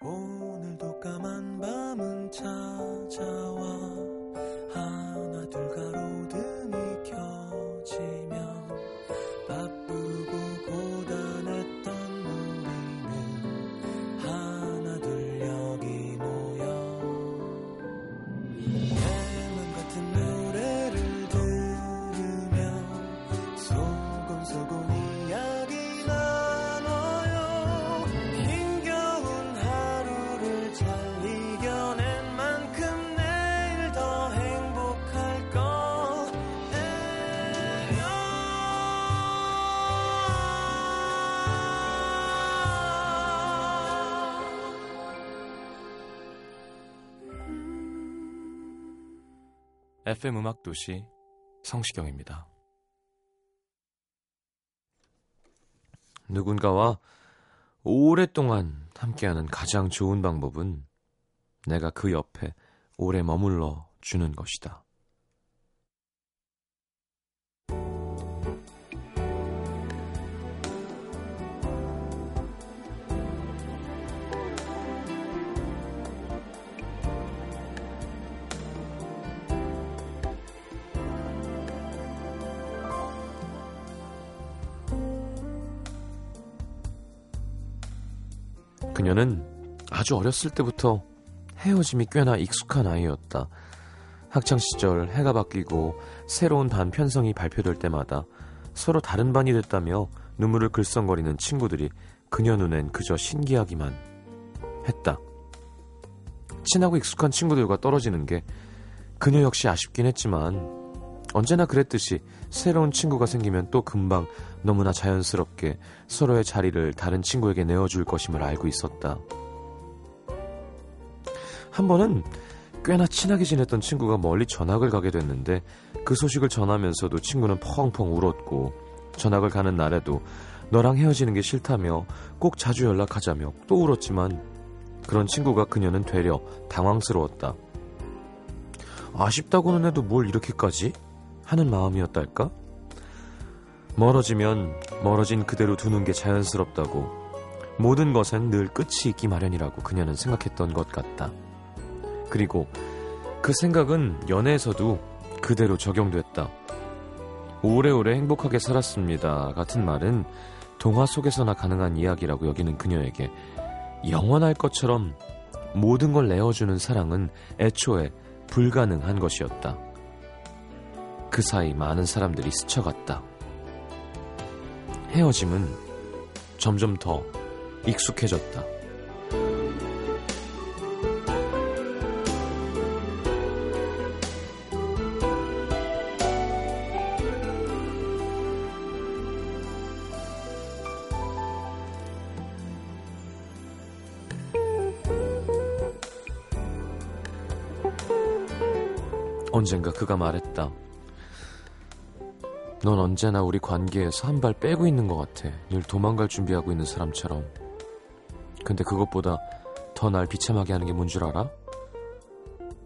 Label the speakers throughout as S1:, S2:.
S1: 오늘도 까만 밤은 찾아와
S2: FM 음악 도시 성시경입니다. 누군가와 오랫동안 함께하는 가장 좋은 방법은 내가 그 옆에 오래 머물러 주는 것이다. 그녀는 아주 어렸을 때부터 헤어짐이 꽤나 익숙한 아이였다. 학창 시절 해가 바뀌고 새로운 반 편성이 발표될 때마다 서로 다른 반이 됐다며 눈물을 글썽거리는 친구들이 그녀 눈엔 그저 신기하기만 했다. 친하고 익숙한 친구들과 떨어지는 게 그녀 역시 아쉽긴 했지만 언제나 그랬듯이 새로운 친구가 생기면 또 금방 너무나 자연스럽게 서로의 자리를 다른 친구에게 내어줄 것임을 알고 있었다. 한 번은 꽤나 친하게 지냈던 친구가 멀리 전학을 가게 됐는데 그 소식을 전하면서도 친구는 펑펑 울었고 전학을 가는 날에도 너랑 헤어지는 게 싫다며 꼭 자주 연락하자며 또 울었지만 그런 친구가 그녀는 되려 당황스러웠다. 아쉽다고는 해도 뭘 이렇게까지? 하는 마음이었달까? 멀어지면 멀어진 그대로 두는 게 자연스럽다고 모든 것엔 늘 끝이 있기 마련이라고 그녀는 생각했던 것 같다. 그리고 그 생각은 연애에서도 그대로 적용됐다. 오래오래 행복하게 살았습니다. 같은 말은 동화 속에서나 가능한 이야기라고 여기는 그녀에게 영원할 것처럼 모든 걸 내어주는 사랑은 애초에 불가능한 것이었다. 그 사이 많은 사람들이 스쳐갔다. 헤어짐은 점점 더 익숙해졌다. 언젠가 그가 말했다. 넌 언제나 우리 관계에서 한 발 빼고 있는 것 같아. 늘 도망갈 준비하고 있는 사람처럼. 근데 그것보다 더 날 비참하게 하는 게 뭔 줄 알아?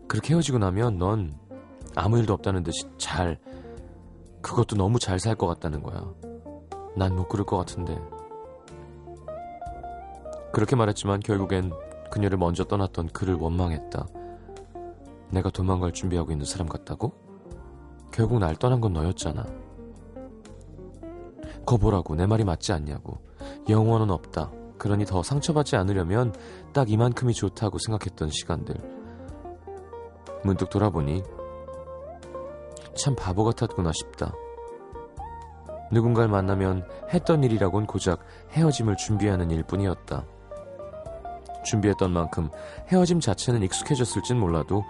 S2: 그렇게 헤어지고 나면 넌 아무 일도 없다는 듯이 잘, 그것도 너무 잘 살 것 같다는 거야. 난 못 그럴 것 같은데. 그렇게 말했지만 결국엔 그녀를 먼저 떠났던 그를 원망했다. 내가 도망갈 준비하고 있는 사람 같다고? 결국 날 떠난 건 너였잖아. 거 보라고 내 말이 맞지 않냐고. 영원은 없다. 그러니 더 상처받지 않으려면 딱 이만큼이 좋다고 생각했던 시간들. 문득 돌아보니 참 바보 같았구나 싶다. 누군가를 만나면 했던 일이라곤 고작 헤어짐을 준비하는 일 뿐이었다. 준비했던 만큼 헤어짐 자체는 익숙해졌을진 몰라도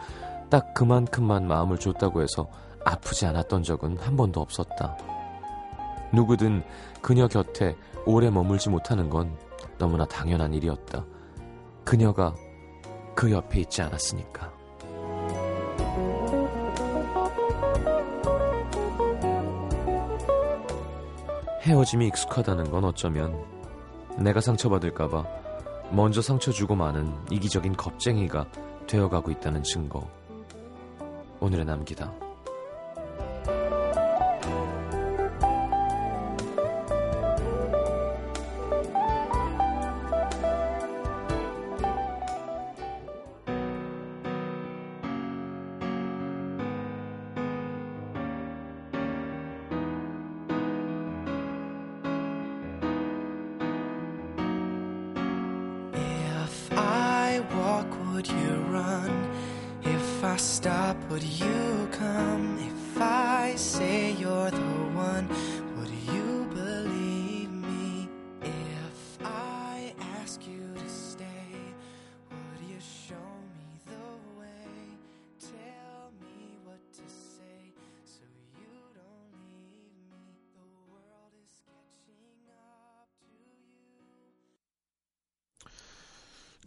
S2: 딱 그만큼만 마음을 줬다고 해서 아프지 않았던 적은 한 번도 없었다. 누구든 그녀 곁에 오래 머물지 못하는 건 너무나 당연한 일이었다. 그녀가 그 옆에 있지 않았으니까. 헤어짐이 익숙하다는 건 어쩌면 내가 상처받을까봐 먼저 상처 주고 마는 이기적인 겁쟁이가 되어가고 있다는 증거. 오늘의 남기다.
S3: Would you run? If I stop, would you come? If I say you're the one,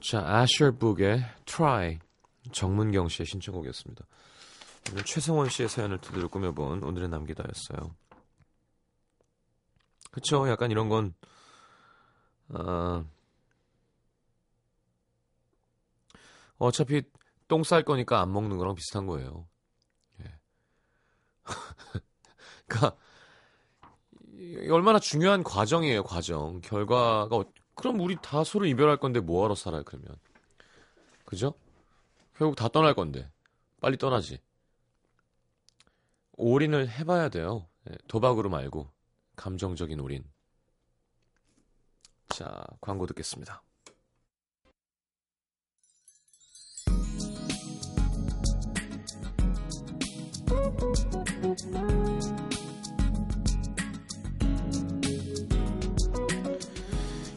S2: 자, 아셔북의 Try 정문경 씨의 신청곡이었습니다. 오늘 최성원 씨의 사연을 두드려 꾸며본 오늘의 남기다였어요. 그쵸? 약간 이런 건 아, 어차피 똥 쌀 거니까 안 먹는 거랑 비슷한 거예요. 예. 그러니까 이- 얼마나 중요한 과정이에요, 과정. 결과가 어- 그럼 우리 다 서로 이별할 건데 뭐하러 살아요, 그러면. 그죠? 결국 다 떠날 건데. 빨리 떠나지. 올인을 해봐야 돼요. 예, 도박으로 말고. 감정적인 올인. 자, 광고 듣겠습니다.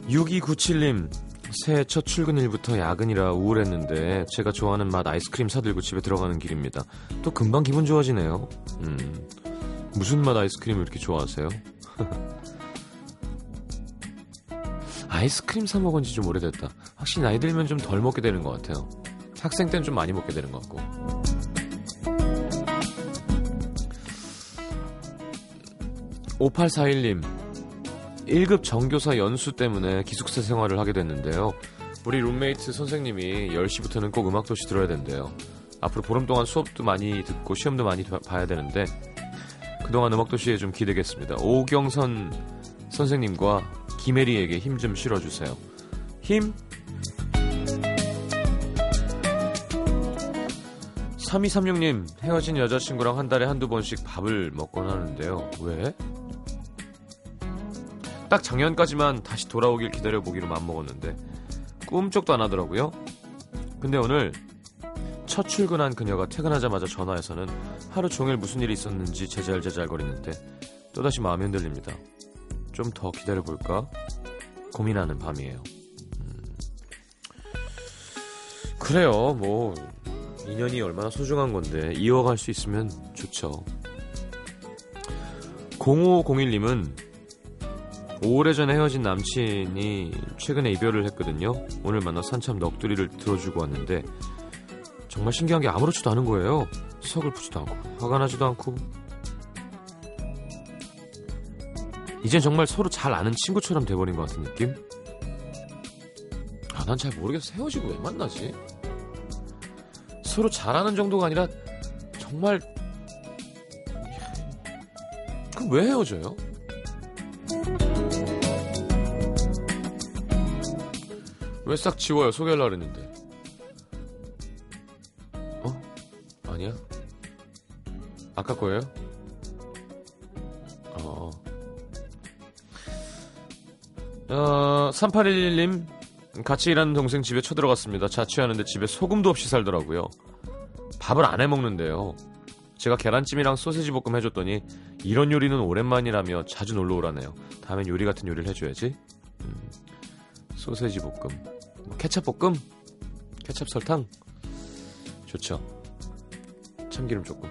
S2: (6297님) 새해 첫 출근일부터 야근이라 우울했는데 제가 좋아하는 맛 아이스크림 사들고 집에 들어가는 길입니다. 또 금방 기분 좋아지네요. 음, 무슨 맛 아이스크림을 이렇게 좋아하세요? 아이스크림 사 먹은 지 좀 오래됐다. 확실히 나이 들면 좀 덜 먹게 되는 것 같아요. 학생 때는 좀 많이 먹게 되는 것 같고. (5841님) 1급 정교사 연수 때문에 기숙사 생활을 하게 됐는데요. 우리 룸메이트 선생님이 10시부터는 꼭 음악도시 들어야 된대요. 앞으로 보름 동안 수업도 많이 듣고 시험도 많이 봐- 봐야 되는데 그동안 음악도시에 좀 기대겠습니다. 오경선 선생님과 김혜리에게 힘 좀 실어주세요. 힘! 3236님, 헤어진 여자친구랑 한 달에 한두 번씩 밥을 먹곤 하는데요. 왜? 딱 작년까지만 다시 돌아오길 기다려보기로 맘먹었는데 꿈쩍도 안 하더라고요. 근데 오늘 첫 출근한 그녀가 퇴근하자마자 전화해서는 하루 종일 무슨 일이 있었는지 제잘제잘거리는데 또다시 마음이 흔들립니다. 좀 더 기다려볼까? 고민하는 밤이에요. 음. 그래요, 뭐 인연이 얼마나 소중한 건데 이어갈 수 있으면 좋죠. 0501님은 오래전에 헤어진 남친이 최근에 이별을 했거든요. 오늘 만나 산참 넋두리를 들어주고 왔는데 정말 신기한 게 아무렇지도 않은 거예요. 서글프지도 않고 화가 나지도 않고 이젠 정말 서로 잘 아는 친구처럼 돼버린 것 같은 느낌? 아, 난 잘 모르겠어. 헤어지고 왜 만나지? 서로 잘 아는 정도가 아니라 정말 그럼 왜 헤어져요? 왜 싹 지워요? 소개하려고 했는데. 어? 아니야? 아까 거예요? 어. 어, 3811님, 같이 일하는 동생 집에 쳐들어갔습니다. 자취하는데 집에 소금도 없이 살더라고요. 밥을 안 해 먹는데요. 제가 계란찜이랑 소세지 볶음 해줬더니 이런 요리는 오랜만이라며 자주 놀러 오라네요. 다음엔 요리 같은 요리를 해줘야지. 음, 소세지 볶음. 뭐 케찹 볶음? 케찹 설탕? 좋죠. 참기름 조금.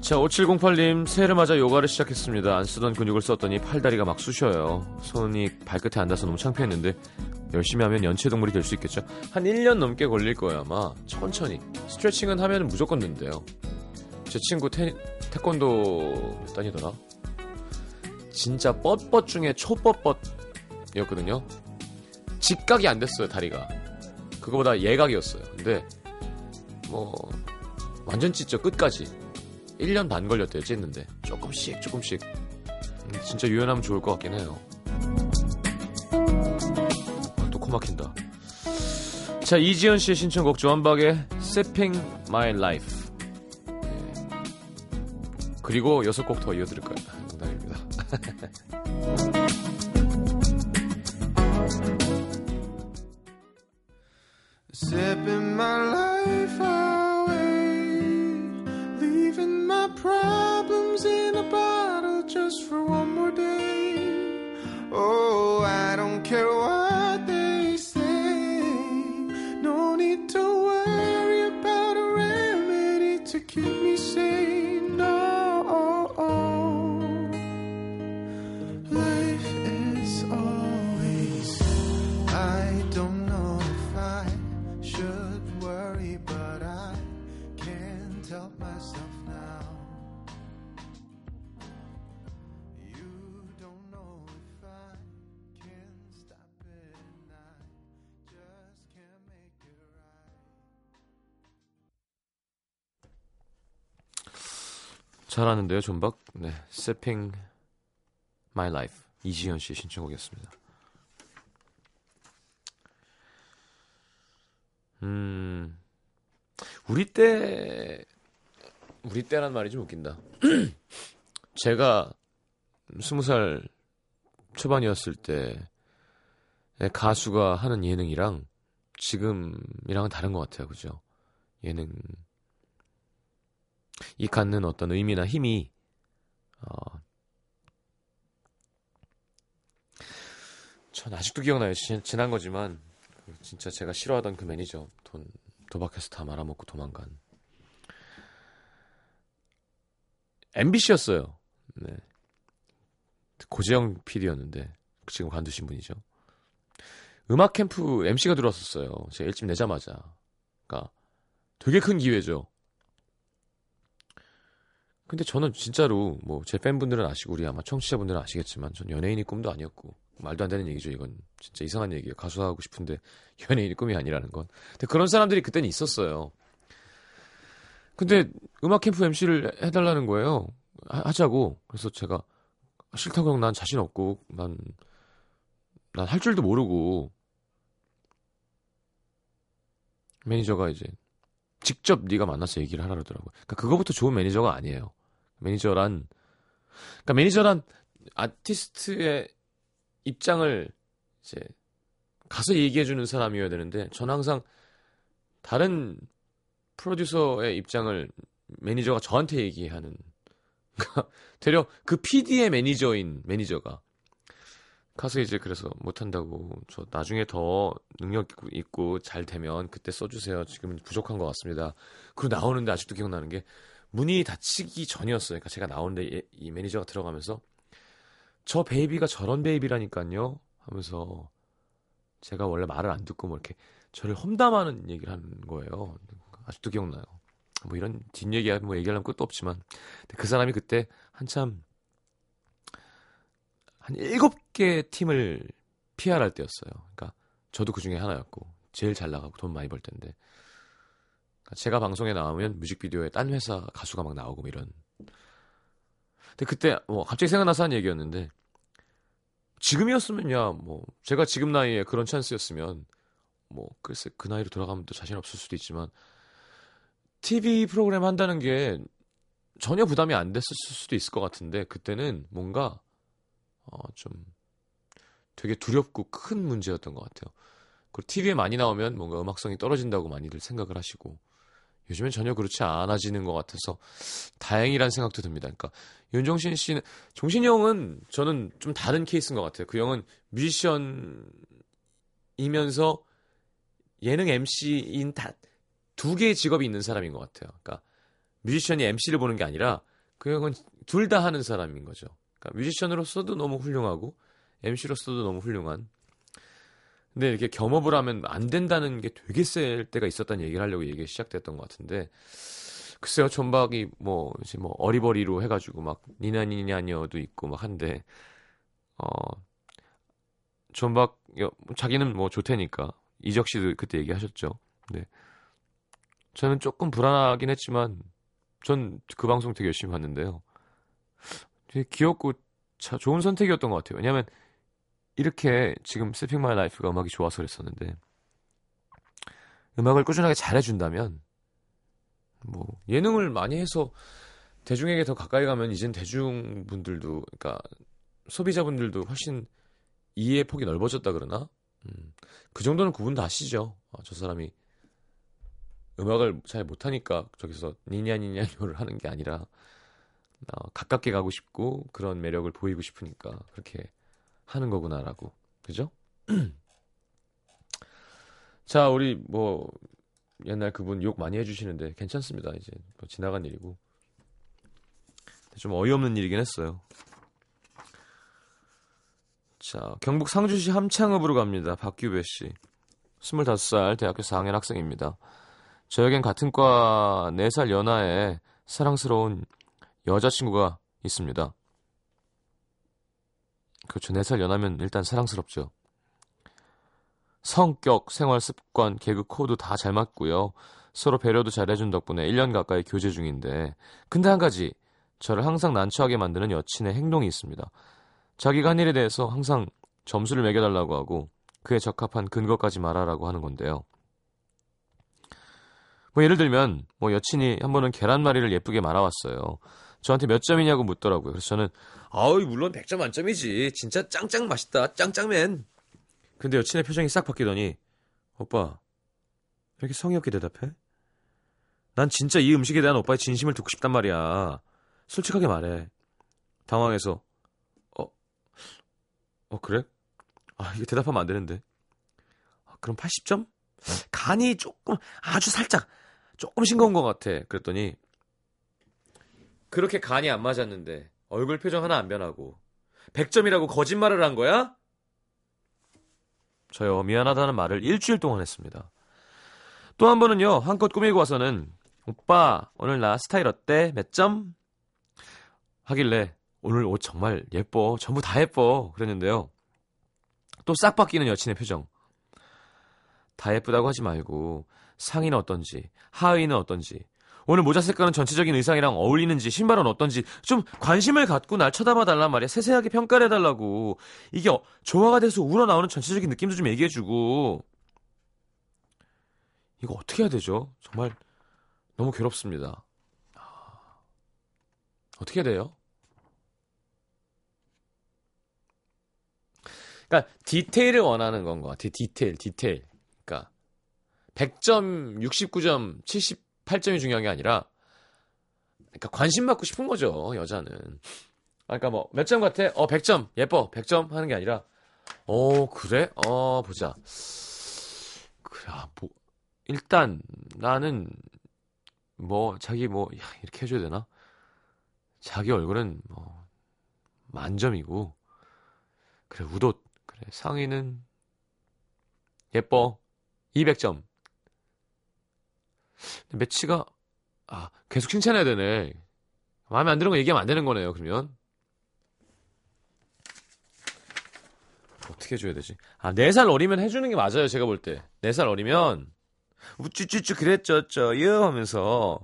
S2: 자, 5708님, 새해를 맞아 요가를 시작했습니다. 안 쓰던 근육을 썼더니 팔다리가 막 쑤셔요. 손이 발끝에 안 닿아서 너무 창피했는데, 열심히 하면 연체동물이 될 수 있겠죠? 한 1년 넘게 걸릴 거예요, 아마. 천천히. 스트레칭은 하면 무조건 는데요. 제 친구 태, 태권도 몇 단이더라? 진짜 뻣뻣 중에 초뻣뻣이었거든요. 직각이 안 됐어요, 다리가. 그거보다 예각이었어요. 근데, 뭐, 완전 찢죠, 끝까지. 1년 반 걸렸대요, 찢는데. 조금씩, 조금씩. 음, 진짜 유연하면 좋을 것 같긴 해요. 아, 또 코 막힌다. 자, 이지연 씨의 신청곡 조한박의 Sipping My Life. 예. 그리고 여섯 곡 더 이어드릴 거예요.
S3: Sipping my
S2: 잘하는데요, 존박. 네, Sipping My Life 이지현 씨의 신청곡이었습니다. 음, 우리 때 우리 때란 말이 좀 웃긴다. 제가 스무 살 초반이었을 때 가수가 하는 예능이랑 지금이랑은 다른 것 같아요, 그죠? 예능 이 갖는 어떤 의미나 힘이 어, 전 아직도 기억나요. 지, 지난 거지만 그 진짜 제가 싫어하던 그 매니저 돈 도박해서 다 말아먹고 도망간 MBC였어요. 네. 고재영 PD였는데 지금 관두신 분이죠. 음악 캠프 MC가 들어왔었어요. 제가 일집 내자마자. 그러니까 되게 큰 기회죠. 근데 저는 진짜로 뭐 제 팬분들은 아시고 우리 아마 청취자분들은 아시겠지만 전 연예인이 꿈도 아니었고 말도 안 되는 얘기죠. 이건 진짜 이상한 얘기예요. 가수하고 싶은데 연예인이 꿈이 아니라는 건. 근데 그런 사람들이 그때는 있었어요. 근데 음악 캠프 MC를 해달라는 거예요. 하, 자고. 그래서 제가 싫다고 형 난 자신 없고 난 난 할 줄도 모르고 매니저가 이제 직접 네가 만나서 얘기를 하라 그러더라고요. 그러니까 그거부터 좋은 매니저가 아니에요. 매니저란 그러니까 매니저란 아티스트의 입장을 이제 가서 얘기해 주는 사람이어야 되는데 전 항상 다른 프로듀서의 입장을 매니저가 저한테 얘기하는 그러니까 되려 그 PD의 매니저인 매니저가 가서 이제 그래서 못한다고 저 나중에 더 능력 있고 잘 되면 그때 써주세요. 지금은 부족한 것 같습니다. 그리고 나오는데 아직도 기억나는 게 문이 닫히기 전이었어요. 그러니까 제가 나오는데 이 매니저가 들어가면서 저 baby가 저런 baby라니까요 하면서 제가 원래 말을 안 듣고 뭐 이렇게 저를 험담하는 얘기를 하는 거예요. 아직도 기억나요. 뭐 이런 뒷얘기 뭐 얘기하려면 끝도 없지만 그 사람이 그때 한참 한 일곱 개 팀을 PR할 때였어요. 그러니까 저도 그 중에 하나였고 제일 잘 나가고 돈 많이 벌 텐데 그러니까 제가 방송에 나오면 뮤직비디오에 딴 회사 가수가 막 나오고 뭐 이런. 근데 그때 뭐 갑자기 생각나서 한 얘기였는데 지금이었으면야 뭐 제가 지금 나이에 그런 찬스였으면 뭐 글쎄 그 나이로 돌아가면 또 자신 없을 수도 있지만 TV 프로그램 한다는 게 전혀 부담이 안 됐을 수도 있을 것 같은데 그때는 뭔가 어, 좀 되게 두렵고 큰 문제였던 것 같아요. 그리고 TV에 많이 나오면 뭔가 음악성이 떨어진다고 많이들 생각을 하시고 요즘엔 전혀 그렇지 않아지는 것 같아서 다행이란 생각도 듭니다. 그러니까 윤종신 씨는 종신이 형은 저는 좀 다른 케이스인 것 같아요. 그 형은 뮤지션이면서 예능 MC인 다 두 개의 직업이 있는 사람인 것 같아요. 그러니까 뮤지션이 MC를 보는 게 아니라 그 형은 둘 다 하는 사람인 거죠. 그러니까 뮤지션으로서도 너무 훌륭하고 MC로서도 너무 훌륭한. 근데 이렇게 겸업을 하면 안 된다는 게 되게 셀 때가 있었다는 얘기를 하려고 얘기가 시작됐던 것 같은데 글쎄요 전박이 뭐 이제 뭐 어리버리로 해가지고 막 니나니냐녀도 있고 막 한데 어 전박 자기는 뭐 좋다니까 이적 씨도 그때 얘기하셨죠. 네. 저는 조금 불안하긴 했지만 전 그 방송 되게 열심히 봤는데요. 되게 귀엽고 차, 좋은 선택이었던 것 같아요. 왜냐하면 이렇게 지금 스핑 마이 라이프가 음악이 좋아서 그랬었는데 음악을 꾸준하게 잘해준다면 뭐 예능을 많이 해서 대중에게 더 가까이 가면 이젠 대중분들도 그러니까 소비자분들도 훨씬 이해의 폭이 넓어졌다 그러나 음, 그 정도는 구분 다 아시죠. 아, 저 사람이 음악을 잘 못하니까 저기서 니냐 니냐뇨를 하는 게 아니라 어, 가깝게 가고 싶고 그런 매력을 보이고 싶으니까 그렇게 하는 거구나라고 그죠? 자 우리 뭐 옛날 그분 욕 많이 해주시는데 괜찮습니다 이제 뭐 지나간 일이고 좀 어이없는 일이긴 했어요. 자 경북 상주시 함창읍으로 갑니다. 박규배 씨 25살 대학교 4학년 학생입니다. 저에겐 같은 과 4살 연하의 사랑스러운 여자친구가 있습니다. 그렇죠. 4살 연하면 일단 사랑스럽죠. 성격, 생활 습관, 개그 코드 다 잘 맞고요. 서로 배려도 잘해준 덕분에 1년 가까이 교제 중인데 근데 한 가지 저를 항상 난처하게 만드는 여친의 행동이 있습니다. 자기가 한 일에 대해서 항상 점수를 매겨달라고 하고 그에 적합한 근거까지 말하라고 하는 건데요. 뭐 예를 들면 뭐 여친이 한 번은 계란말이를 예쁘게 말아왔어요. 저한테 몇 점이냐고 묻더라고요. 그래서 저는 아우 물론 100점 만점이지. 진짜 짱짱 맛있다. 짱짱맨. 근데 여친의 표정이 싹 바뀌더니 오빠 왜 이렇게 성의 없게 대답해? 난 진짜 이 음식에 대한 오빠의 진심을 듣고 싶단 말이야. 솔직하게 말해. 당황해서 어? 어 그래? 아 이거 대답하면 안 되는데. 아, 그럼 80점? 간이 조금 아주 살짝 조금 싱거운 것 같아. 그랬더니 그렇게 간이 안 맞았는데 얼굴 표정 하나 안 변하고 100점이라고 거짓말을 한 거야? 저요 미안하다는 말을 일주일 동안 했습니다. 또 한 번은요 한껏 꾸미고 와서는 오빠 오늘 나 스타일 어때? 몇 점? 하길래 오늘 옷 정말 예뻐 전부 다 예뻐 그랬는데요. 또 싹 바뀌는 여친의 표정. 다 예쁘다고 하지 말고 상의는 어떤지 하의는 어떤지 오늘 모자 색깔은 전체적인 의상이랑 어울리는지 신발은 어떤지 좀 관심을 갖고 날 쳐다봐 달란 말이야. 세세하게 평가를 해달라고. 이게 어, 조화가 돼서 우러나오는 전체적인 느낌도 좀 얘기해주고. 이거 어떻게 해야 되죠? 정말 너무 괴롭습니다. 어떻게 해야 돼요? 그러니까 디테일을 원하는 건 것 같아요. 디테일, 디테일. 그러니까 100점, 69점, 78점이 중요한 게 아니라 그러니까 관심 받고 싶은 거죠, 여자는. 그러니까 뭐 몇 점 같아? 어, 100점. 예뻐. 100점 하는 게 아니라 어, 그래? 어, 보자. 그래. 아, 뭐 일단 나는 뭐 자기 뭐 야, 이렇게 해 줘야 되나? 자기 얼굴은 뭐 만점이고 그래, 우옷 그래, 상의는 예뻐. 200점. 매치가 아 계속 칭찬해야 되네. 마음에 안 드는 거 얘기하면 안 되는 거네요. 그러면 어떻게 해줘야 되지? 아 4살 어리면 해주는 게 맞아요. 제가 볼 때. 4살 어리면 우쭈쭈쭈 그랬죠쩌요 하면서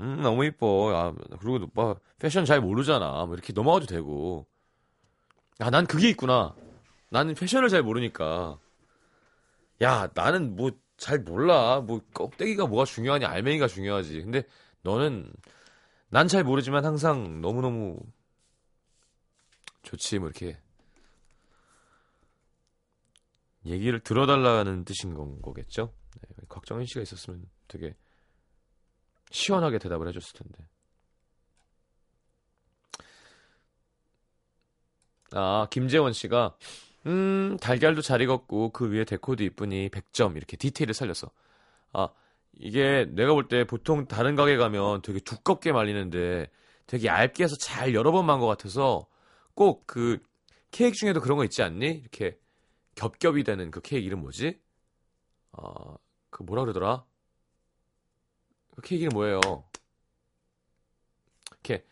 S2: 음 너무 이뻐. 아 그리고 오빠 패션 잘 모르잖아. 뭐 이렇게 넘어가도 되고. 아 난 그게 있구나. 나는 패션을 잘 모르니까. 야 나는 뭐 잘 몰라. 뭐 껍데기가 뭐가 중요하냐, 알맹이가 중요하지. 근데 너는 난 잘 모르지만 항상 너무너무 좋지 뭐 이렇게 얘기를 들어달라는 뜻인 건 거겠죠. 네, 곽정현 씨가 있었으면 되게 시원하게 대답을 해줬을 텐데. 아 김재원 씨가 음, 달걀도 잘 익었고 그 위에 데코도 이쁘니 100점 이렇게 디테일을 살렸어. 아, 이게 내가 볼 때 보통 다른 가게 가면 되게 두껍게 말리는데 되게 얇게 해서 잘 여러 번 만 것 같아서 꼭 그 케이크 중에도 그런 거 있지 않니? 이렇게 겹겹이 되는 그 케이크 이름 뭐지? 어, 그 뭐라 그러더라? 그 케이크 이름 뭐예요? 이렇게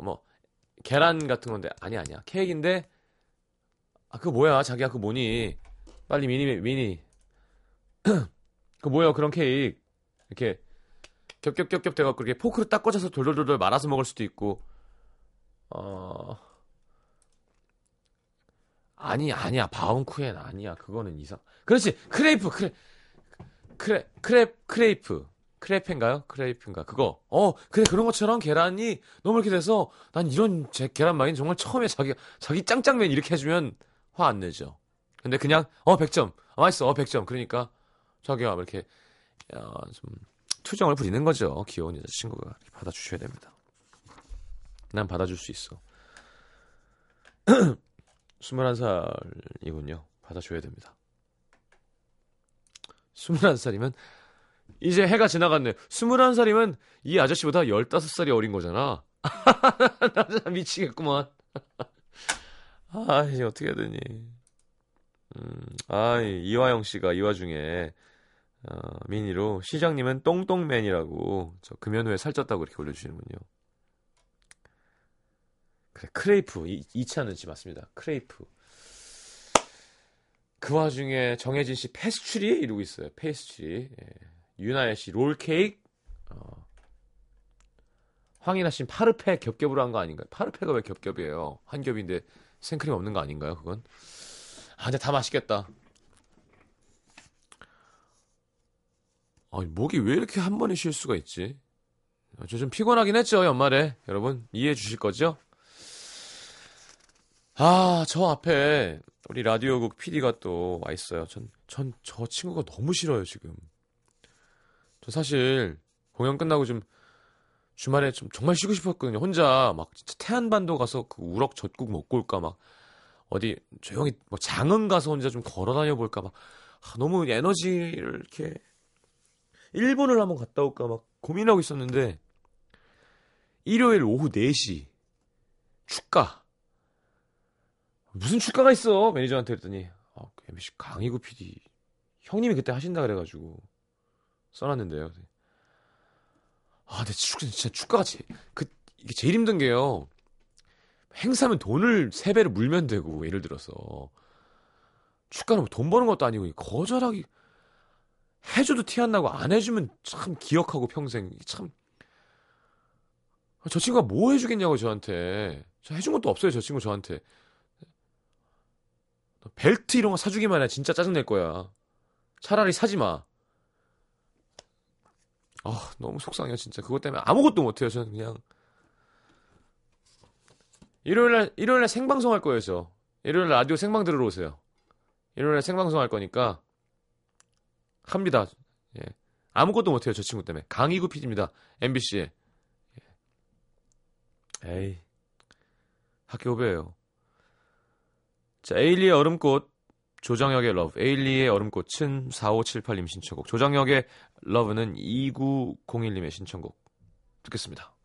S2: 뭐 계란 같은 건데 아니 아니야. 케이크인데 아, 그 뭐야? 자기야, 그 뭐니? 빨리 미니, 미니. 그 뭐야, 그런 케이크. 이렇게 겹겹겹겹 돼갖고 이렇게 포크로 딱 꽂아서 돌돌돌돌 말아서 먹을 수도 있고. 어. 아니, 아니야. 바움쿠엔 아니야. 그거는 이상. 그렇지. 크레이프, 크레, 크레, 크레, 크레이프. 크레페인가요? 크레이프인가? 그거. 어, 그래, 그런 것처럼 계란이 너무 이렇게 돼서 난 이런 제 계란말이는 정말 처음에 자기, 자기 짱짱맨 이렇게 해주면 화 안 내죠. 근데 그냥 어 100점 아, 맛있어 어 100점 그러니까 자기가 이렇게 어, 좀 투정을 부리는 거죠. 귀여운 여자친구가 받아주셔야 됩니다. 난 받아줄 수 있어. 21살이군요. 받아줘야 됩니다. 21살이면 이제 해가 지나갔네. 21살이면 이 아저씨보다 15살이 어린 거잖아. 나 미치겠구만. 아, 이제 어떻게 해야 되니. 음, 아, 이화영 씨가 이 와중에 어, 미니로 시장님은 똥똥맨이라고 저 금연 후에 살쪘다고 이렇게 올려주시는군요. 그래, 크레이프. 이, 이 차는 지 맞습니다. 크레이프. 그 와중에 정혜진 씨 페스츄리 이러고 있어요. 페스츄리. 예. 유나야 씨 롤케이크. 어. 황인아 씨는 파르페 겹겹으로 한 거 아닌가요? 파르페가 왜 겹겹이에요? 한 겹인데 생크림 없는 거 아닌가요? 그건? 아, 근데 다 맛있겠다. 아, 목이 왜 이렇게 한 번에 쉴 수가 있지? 저좀 피곤하긴 했죠, 연말에. 여러분, 이해해 주실 거죠? 아, 저 앞에 우리 라디오국 PD가 또 와 있어요. 전, 전 저 친구가 너무 싫어요, 지금. 저 사실 공연 끝나고 좀 주말에 좀 정말 쉬고 싶었거든요. 혼자 막 진짜 태안반도 가서 그 우럭 젖국 먹고 올까 막 어디 조용히 뭐 장흥 가서 혼자 좀 걸어 다녀 볼까 막 아, 너무 에너지를 이렇게 일본을 한번 갔다 올까 막 고민하고 있었는데 일요일 오후 4시 축가 무슨 축가가 있어 매니저한테 그랬더니 아, MBC 강희구 PD 형님이 그때 하신다 그래가지고 써놨는데요. 아, 근데 축, 진짜 축가가 제, 그, 이게 제일 힘든 게요. 행사면 돈을 세 배를 물면 되고, 예를 들어서. 축가는 뭐돈 버는 것도 아니고, 거절하기, 해줘도 티 안 나고, 안 해주면 참 기억하고 평생, 참. 저 친구가 뭐 해주겠냐고, 저한테. 저 해준 것도 없어요, 저 친구 저한테. 벨트 이런 거 사주기만 해. 진짜 짜증낼 거야. 차라리 사지 마. 아, 너무 속상해요, 진짜. 그것 때문에 아무것도 못해요, 저는 그냥. 일요일날, 일요일날 생방송 할 거예요, 저. 일요일 라디오 생방 들으러 오세요. 일요일날 생방송 할 거니까. 합니다. 예. 아무것도 못해요, 저 친구 때문에. 강희구 PD입니다. MBC에. 예. 에이. 학교 후배예요. 자, 에일리의 얼음꽃. 조정혁의 Love, 에일리의 얼음꽃은 4578님 신청곡, 조정혁의 Love는 2901님의 신청곡 듣겠습니다.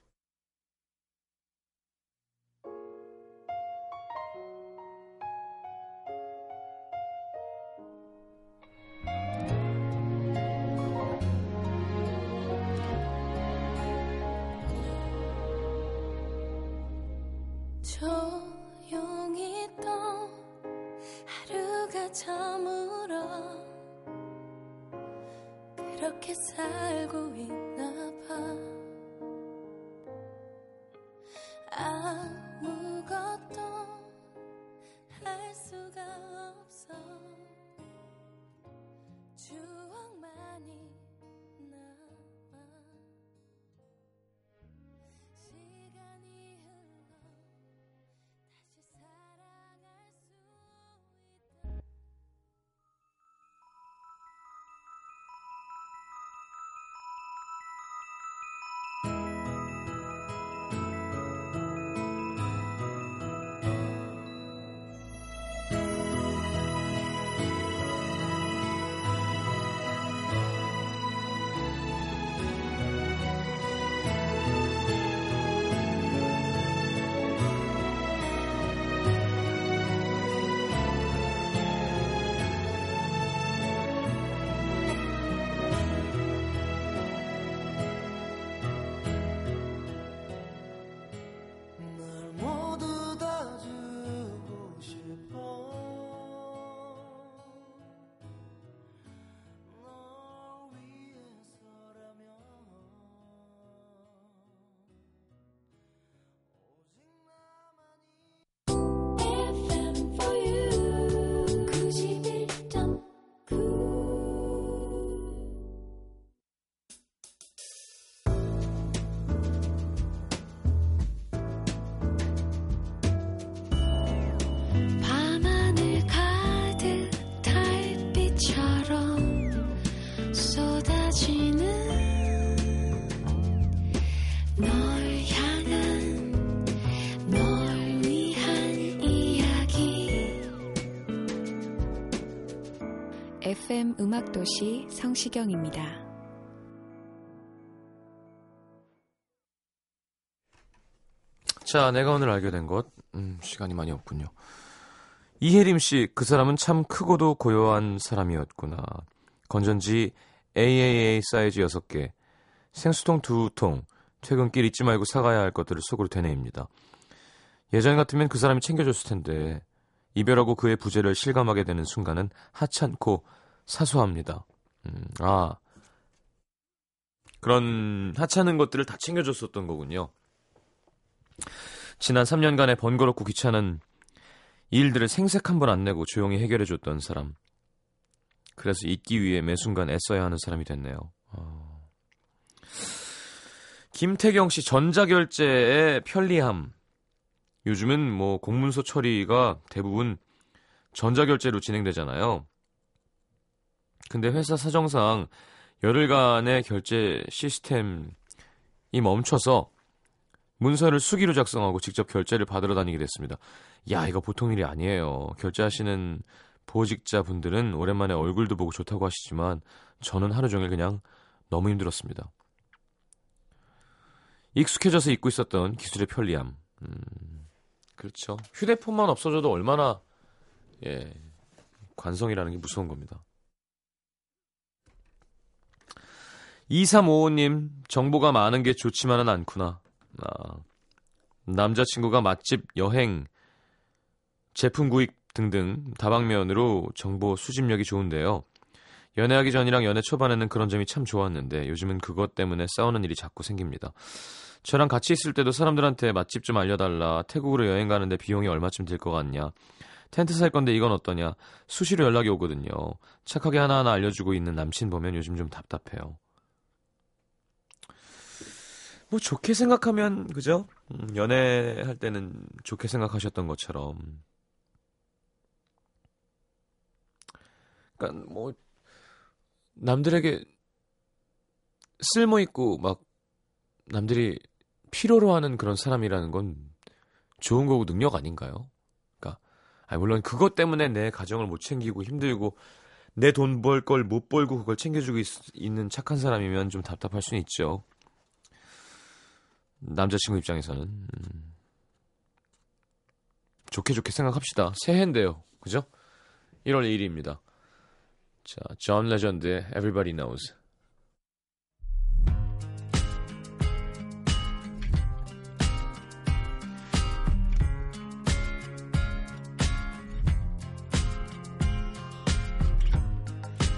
S4: FM 음악도시 성시경입니다.
S2: 자, 내가 오늘 알게 된 것, 음, 시간이 많이 없군요. 이혜림 씨, 그 사람은 참 크고도 고요한 사람이었구나. 건전지 AAA 사이즈 6개, 생수통 2통, 퇴근길 잊지 말고 사가야 할 것들을 속으로 되뇌입니다. 예전 같으면 그 사람이 챙겨줬을 텐데, 이별하고 그의 부재를 실감하게 되는 순간은 하찮고 사소합니다. 음, 아. 그런 하찮은 것들을 다 챙겨줬었던 거군요. 지난 3년간의 번거롭고 귀찮은 일들을 생색 한 번 안 내고 조용히 해결해줬던 사람. 그래서 잊기 위해 매 순간 애써야 하는 사람이 됐네요. 어... 김태경 씨 전자결제의 편리함. 요즘은 뭐 공문서 처리가 대부분 전자결제로 진행되잖아요. 근데 회사 사정상 열흘간의 결제 시스템이 멈춰서 문서를 수기로 작성하고 직접 결제를 받으러 다니게 됐습니다. 야, 이거 보통 일이 아니에요. 결제하시는 보직자 분들은 오랜만에 얼굴도 보고 좋다고 하시지만 저는 하루 종일 그냥 너무 힘들었습니다. 익숙해져서 잊고 있었던 기술의 편리함. 음, 그렇죠. 휴대폰만 없어져도 얼마나 예, 관성이라는 게 무서운 겁니다. 2355님, 정보가 많은 게 좋지만은 않구나. 아, 남자친구가 맛집, 여행, 제품 구입 등등 다방면으로 정보 수집력이 좋은데요. 연애하기 전이랑 연애 초반에는 그런 점이 참 좋았는데 요즘은 그것 때문에 싸우는 일이 자꾸 생깁니다. 저랑 같이 있을 때도 사람들한테 맛집 좀 알려달라. 태국으로 여행 가는데 비용이 얼마쯤 들 것 같냐. 텐트 살 건데 이건 어떠냐. 수시로 연락이 오거든요. 착하게 하나하나 알려주고 있는 남친 보면 요즘 좀 답답해요. 뭐 좋게 생각하면 그죠? 음, 연애할 때는 좋게 생각하셨던 것처럼. 그러니까 뭐 남들에게 쓸모 있고 막 남들이 필요로 하는 그런 사람이라는 건 좋은 거고 능력 아닌가요? 그러니까 아니 물론 그것 때문에 내 가정을 못 챙기고 힘들고 내 돈 벌 걸 못 벌고 그걸 챙겨주고 있, 있는 착한 사람이면 좀 답답할 수는 있죠. 남자친구 입장에서는 음. 좋게 좋게 생각합시다. 새해인데요, 그죠? 1월 2일입니다. 자, 존 레전드의 Everybody Knows.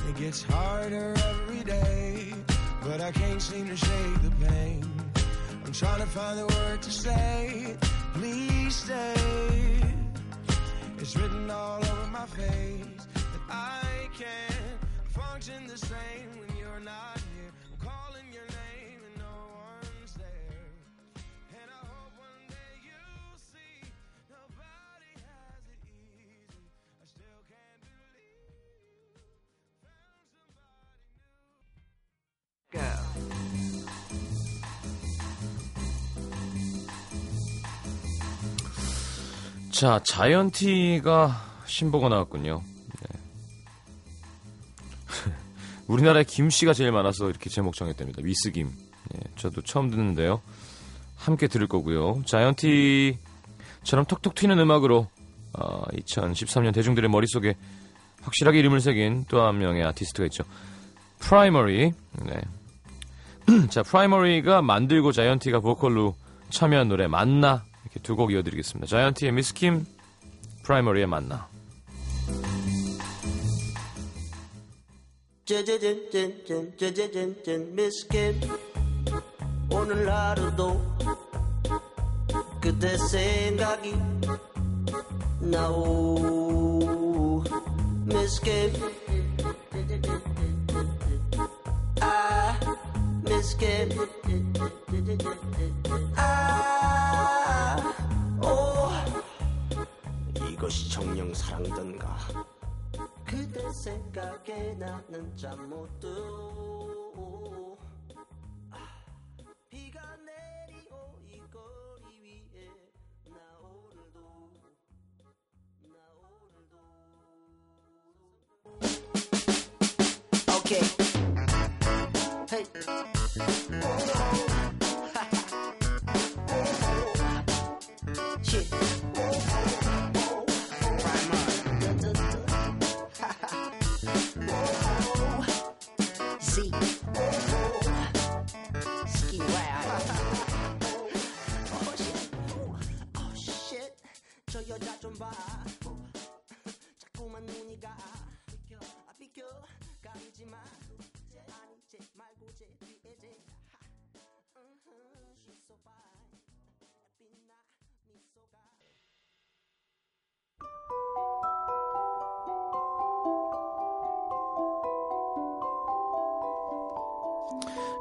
S3: It gets harder every day, but I can't seem to shake the pain. Trying to find the word to say, please stay. It's written all over my face that I can't function the same when you're not
S2: 자, 자이언티가 신보가 나왔군요. 네. 우리나라에 김씨가 제일 많아서 이렇게 제목 정했답니다. 미스김. 네, 저도 처음 듣는데요. 함께 들을 거고요. 자이언티처럼 톡톡 튀는 음악으로 어, 2013년 대중들의 머릿속에 확실하게 이름을 새긴 또 한 명의 아티스트가 있죠. 프라이머리. 네. 자, 프라이머리가 만들고 자이언티가 보컬로 참여한 노래 만나 두 곡 이어드리겠습니다. 자이언티의 미스킴, 프라이머리의 만나.
S5: 오늘 하루도 그대 생각이 나오 미스김 아 미스김 사랑이던가. 그대 생각에 나는 잠못 들고 아, 비가 내리고 이 거리 위에 나 오늘도 나 오늘도. 저 여자 좀 봐. 자꾸만 눈이 가. 비켜, 아 비켜. 가리지 마.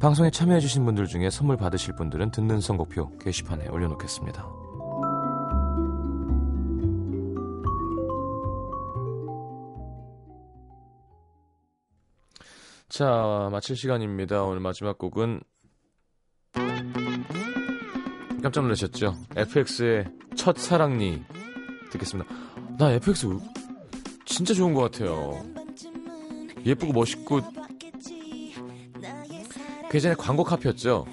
S2: 방송에 참여해주신 분들 중에 선물 받으실 분들은 듣는 선곡표 게시판에 올려놓겠습니다. 자, 마칠 시간입니다. 오늘 마지막 곡은 깜짝 놀라셨죠? FX의 첫 사랑니 듣겠습니다. 나 FX 진짜 좋은 것 같아요. 예쁘고 멋있고 그 예전에 광고 카피였죠.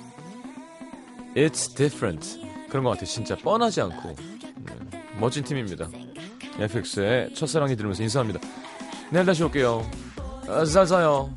S2: It's different. 그런 것 같아요. 진짜 뻔하지 않고 네, 멋진 팀입니다. FX의 첫사랑이 들으면서 인사합니다. 내일 다시 올게요. 아, 잘 자요.